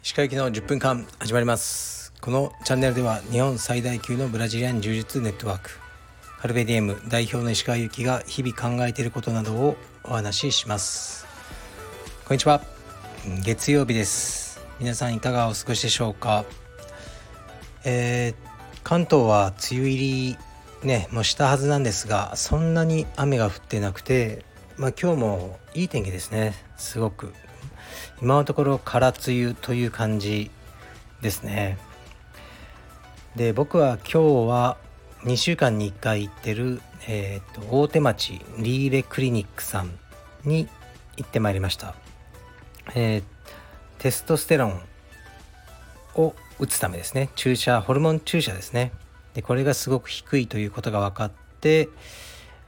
石川行きの10分間始まります。このチャンネルでは日本最大級のブラジリアン柔術ネットワークカルベディエム代表の石川行きが日々考えていることなどをお話しします。こんにちは。月曜日です。皆さんいかがお過ごしでしょうか？えー、関東は梅雨入りねもうしたはずなんですがそんなに雨が降ってなくてまあ今日もいい天気ですね。すごく。今のところ空梅雨という感じですね。で僕は今日は2週間に1回行ってる、えーと、大手町リーレクリニックさんに行ってまいりました、えー、テストステロンを打つためですね。注射ホルモン注射ですね。でこれがすごく低いということが分かって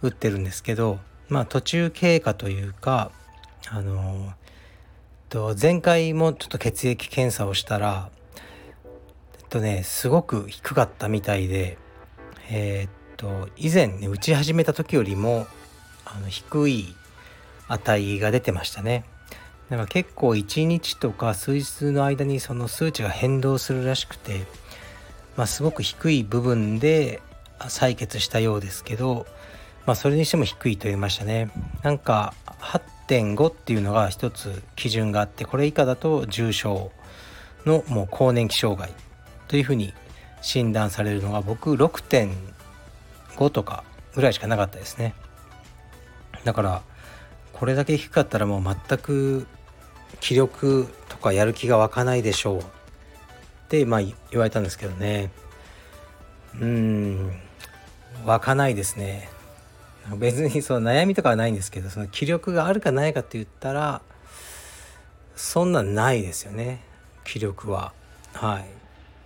打ってるんですけどまあ途中経過というかあのと前回もちょっと血液検査をしたらえっとねすごく低かったみたいでえー、っと以前ね打ち始めた時よりもあの低い値が出てましたね。だか結構1日とか数日の間にその数値が変動するらしくてまあ、すごく低い部分で採血したようですけど、まあ、それにしても低いと言いましたね。なんか8.5っていうのが一つ基準があってこれ以下だと重症のもう更年期障害というふうに診断されるのが僕6.5とかぐらいしかなかったですね。だからこれだけ低かったらもう全く気力とかやる気が湧かないでしょう。まあ言われたんですけどね。うん。湧かないですね。別にその悩みとかはないんですけどその気力があるかないかって言ったらそんなんないですよね。気力は。はい。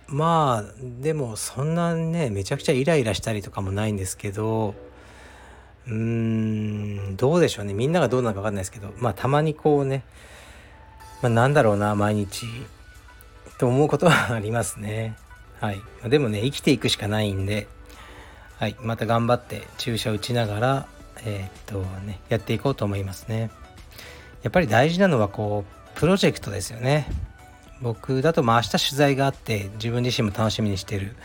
まあでもそんなねめちゃくちゃイライラしたりとかもないんですけどうーんどうでしょうね。みんながどうなのか分かんないですけどまあたまにこうね、まあ、なんだろうな毎日。と思うことはありますね。はい。でもね、生きていくしかないんで、はい。また頑張って注射打ちながら、えー、っとね、やっていこうと思いますね。やっぱり大事なのは、こう、プロジェクトですよね。僕だと、まあ明日取材があって、自分自身も楽しみにしてる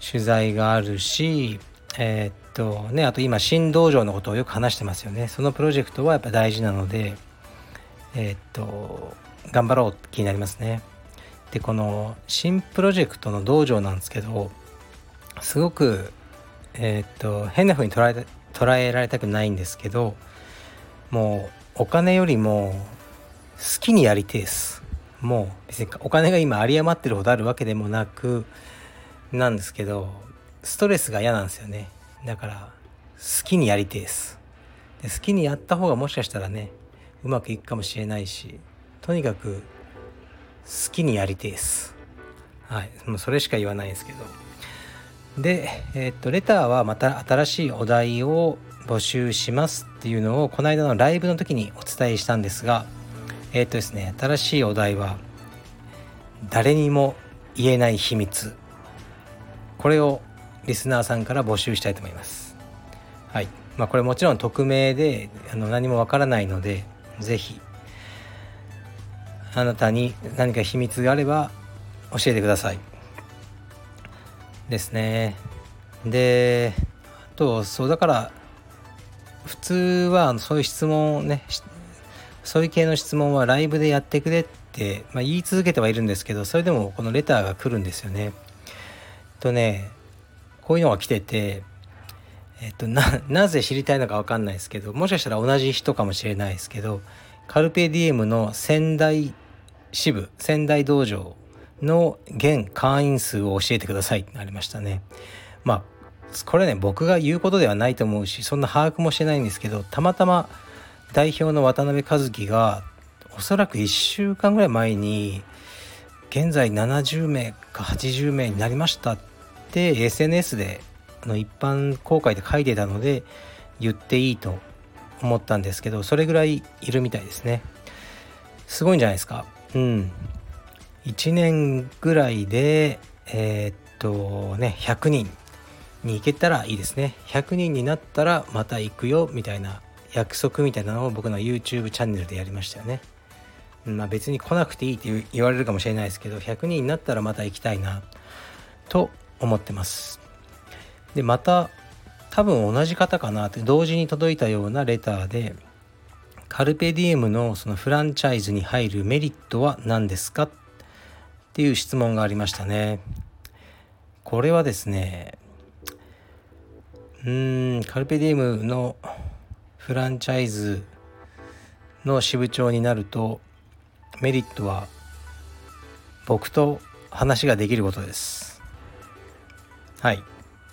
取材があるし、えー、っとね、あと今、新道場のことをよく話してますよね。そのプロジェクトはやっぱ大事なので、えー、っと、頑張ろうって気になりますね。でこの新プロジェクトの道場なんですけどすごくえー、っと変な風に捉え捉えられたくないんですけどもうお金よりも好きにやりてえす。もう別にお金が今有り余ってるほどあるわけでもなくなんですけどストレスが嫌なんですよね。だから好きにやりてえす。で好きにやった方がもしかしたらねうまくいくかもしれないしとにかく好きにやりてえす。はい、もうそれしか言わないんですけど。で、えー、っとレターはまた新しいお題を募集しますっていうのをこの間のライブの時にお伝えしたんですが、えー、っとですね、新しいお題は誰にも言えない秘密。これをリスナーさんから募集したいと思います。はい。まあこれもちろん匿名であの何もわからないので、是非あなたに何か秘密があれば教えてくださいですねであとそうだから普通はそういう質問をねそういう系の質問はライブでやってくれって、まあ、言い続けてはいるんですけどそれでもこのレターが来るんですよね。とねこういうのが来ててえっとななぜ知りたいのか分かんないですけどもしかしたら同じ人かもしれないですけどカルペディエムの仙台支部仙台道場の現会員数を教えてくださいってなりましたね。まあこれね僕が言うことではないと思うしそんな把握もしてないんですけどたまたま代表の渡辺和樹がおそらく1週間ぐらい前に現在70名か80名になりましたって SNS であの一般公開で書いてたので言っていいと思ったんですけどそれぐらいいるみたいですねすごいんじゃないですかうん。1年ぐらいでえー、っとね100人に行けたらいいですね。100人になったらまた行くよみたいな約束みたいなのを僕の YouTube チャンネルでやりましたよね。まあ別に来なくていいって言われるかもしれないですけど100人になったらまた行きたいなと思ってます。でまた多分同じ方かなって同時に届いたようなレターでカルペディエムのそのフランチャイズに入るメリットは何ですか？っていう質問がありましたね。これはですねうーんカルペディエムのフランチャイズの支部長になるとメリットは僕と話ができることです。はい。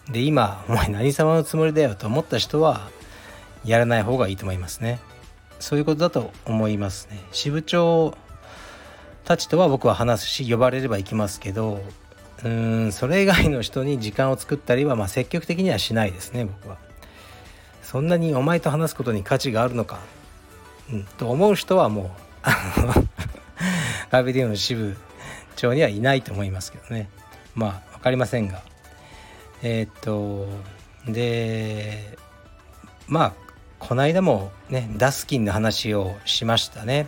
で今お前何様のつもりだよと思った人はやらない方がいいと思いますね。そういうことだと思いますね。支部長たちとは僕は話すし呼ばれれば行きますけどうんそれ以外の人に時間を作ったりはまあ積極的にはしないですね僕は。そんなにお前と話すことに価値があるのか、うん、と思う人はもう ガビディオの支部長にはいないと思いますけどね。まあ分かりませんが。えー、っとでまあこの間もねダスキンの話をしましたね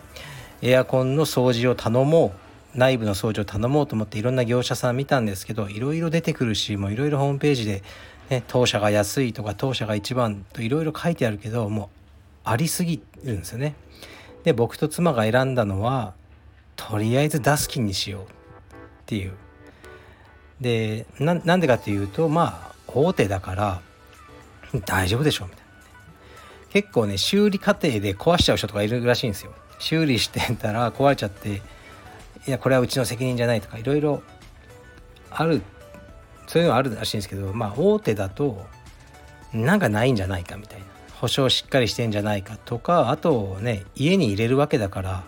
エアコンの掃除を頼もう内部の掃除を頼もうと思っていろんな業者さん見たんですけどいろいろ出てくるしもういろいろホームページで、ね、当社が安いとか当社が一番といろいろ書いてあるけどもうありすぎるんですよね。で僕と妻が選んだのはとりあえずダスキンにしようっていう。でなんでかっていうとまあ大手だから大丈夫でしょみたいな。結構ね修理過程で壊しちゃう人とかいるらしいんですよ。修理してたら壊れちゃっていやこれはうちの責任じゃないとかいろいろあるそういうのはあるらしいんですけどまあ大手だとなんかないんじゃないかみたいな保証しっかりしてんじゃないかとかあとね家に入れるわけだから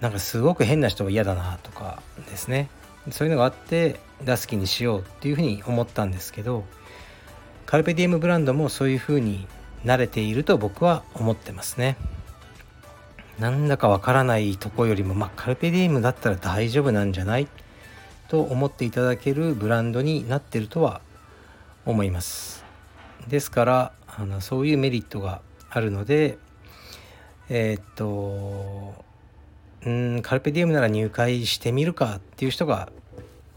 なんかすごく変な人は嫌だなとかですねそういうのがあって出す気にしようっていうふうに思ったんですけどカルペディエムブランドもそういうふうに慣れていると僕は思ってますね。なんだかわからないとこよりも、まあ、カルペディエムだったら大丈夫なんじゃない？と思っていただけるブランドになってるとは思います。ですからあのそういうメリットがあるのでえー、っとうんカルペディエムなら入会してみるかっていう人が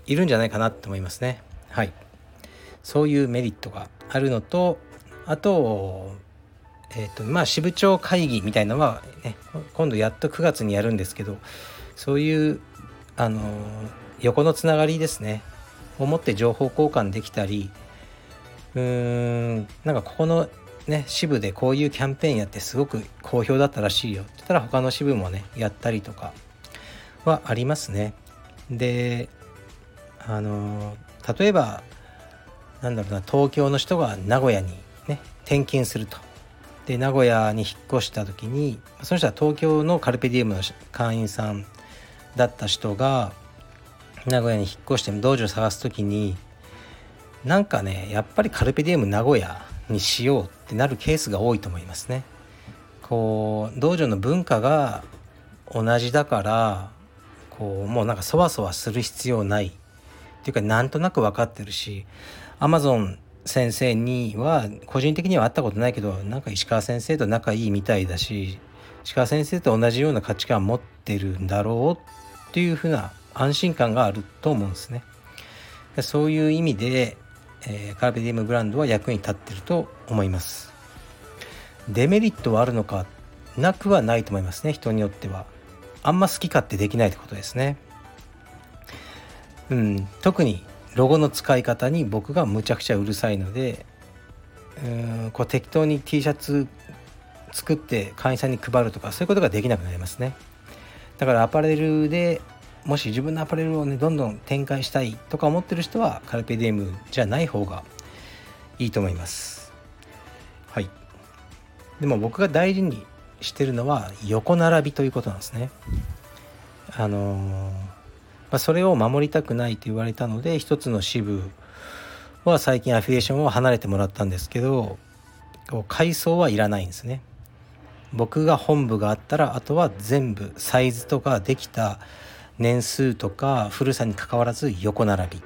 いるんじゃないかなと思いますね。はい。そういうメリットがあるのとあとえーとまあ、支部長会議みたいなのは、ね、今度やっと9月にやるんですけどそういうあの横のつながりですねを持って情報交換できたりうーんなんかここのね支部でこういうキャンペーンやってすごく好評だったらしいよって言ったら他の支部もねやったりとかはありますね。であの例えばなんだろうな東京の人が名古屋に転勤するとで名古屋に引っ越した時にその人は東京のカルペディウムの会員さんだった人が名古屋に引っ越して道場を探す時になんかねやっぱりカルペディウム名古屋にしようってなるケースが多いと思いますね。こう道場の文化が同じだからこうもうなんかそわそわする必要ないっていうかなんとなく分かってるしアマゾン先生には個人的には会ったことないけどなんか石川先生と仲いいみたいだし石川先生と同じような価値観持ってるんだろうっていうふうな安心感があると思うんですね。そういう意味で、えー、カーペディウムブランドは役に立ってると思います。デメリットはあるのかなくはないと思いますね人によっては。あんま好き勝手できないってことですね。うん、特にロゴの使い方に僕がむちゃくちゃうるさいのでうんこう適当に T シャツ作って会員さんに配るとかそういうことができなくなりますね。だからアパレルでもし自分のアパレルをねどんどん展開したいとか思ってる人はカルペディエムじゃない方がいいと思います。はい。でも僕が大事にしてるのは横並びということなんですね。あのーまあ、それを守りたくないと言われたので一つの支部は最近アフィリエーションを離れてもらったんですけど階層はいらないんですね。僕が本部があったらあとは全部サイズとかできた年数とか古さにかかわらず横並び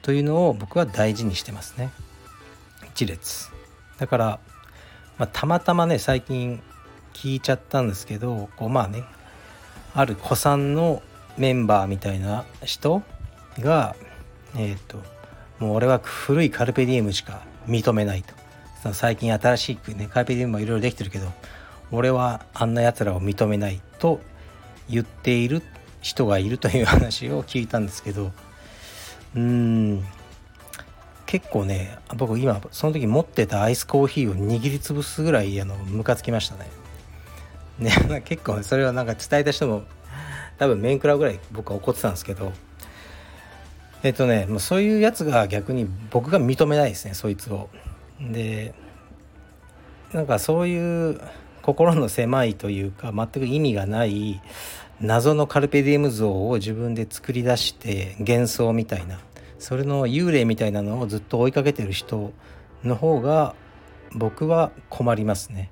というのを僕は大事にしてますね。一列。だから、まあ、たまたまね最近聞いちゃったんですけどこうまあねある古参のメンバーみたいな人がえっ、ー、ともう俺は古いカルペディウムしか認めないと最近新しくねカルペディウムもいろいろできてるけど俺はあんなやつらを認めないと言っている人がいるという話を聞いたんですけどうーん結構ね僕今その時持ってたアイスコーヒーを握りつぶすぐらいあのムカつきましたね。ね 結構それはなんか伝えた人も多分面食らうぐらい僕は怒ってたんですけどえっとねもうそういうやつが逆に僕が認めないですねそいつを。でなんかそういう心の狭いというか全く意味がない謎のカルペディウム像を自分で作り出して幻想みたいなそれの幽霊みたいなのをずっと追いかけてる人の方が僕は困りますね。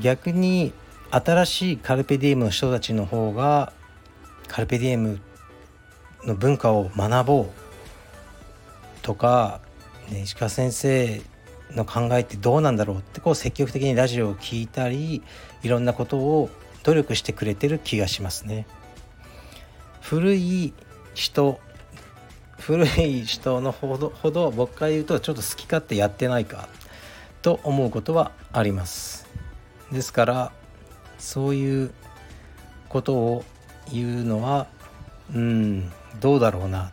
逆に新しいカルペディウムの人たちの方がカルペディウムの文化を学ぼうとか、ね、石川先生の考えってどうなんだろうってこう積極的にラジオを聞いたりいろんなことを努力してくれてる気がしますね。古い人古い人のほどほど僕から言うとちょっと好き勝手やってないかと思うことはあります。ですからそういうことを言うのはうんどうだろうな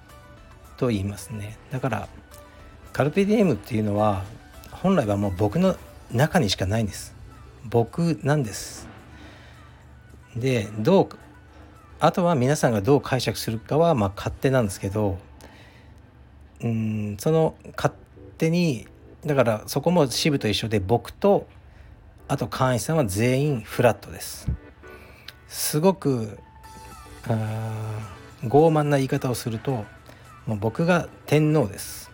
と言いますね。だからカルペディエムっていうのは本来はもう僕の中にしかないんです僕なんですでどうあとは皆さんがどう解釈するかはまあ勝手なんですけどうんその勝手にだからそこも支部と一緒で僕とあと会員さんは全員フラットです。すごく傲慢な言い方をするともう僕が天皇です。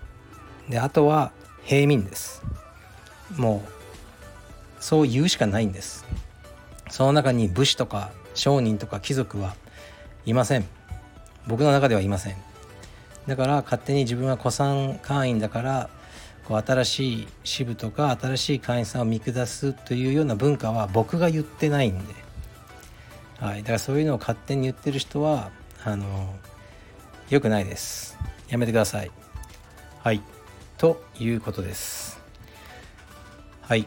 であとは平民です。もうそう言うしかないんです。その中に武士とか商人とか貴族はいません。僕の中ではいません。だから勝手に自分は古参会員だからこう新しい支部とか新しい会員さんを見下すというような文化は僕が言ってないんで、はい、だからそういうのを勝手に言ってる人はあの良くないです。やめてください。はい。ということです。はい。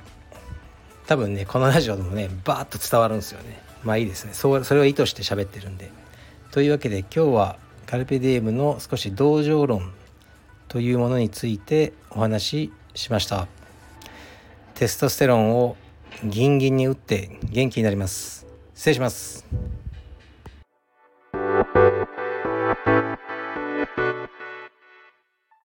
多分ねこのラジオでもねバーッと伝わるんですよね。まあいいですね。そうそれを意図して喋ってるんで。というわけで今日はカルペディエムの少し同情論というものについてお話ししました。テストステロンをギンギンに打って元気になります。失礼します。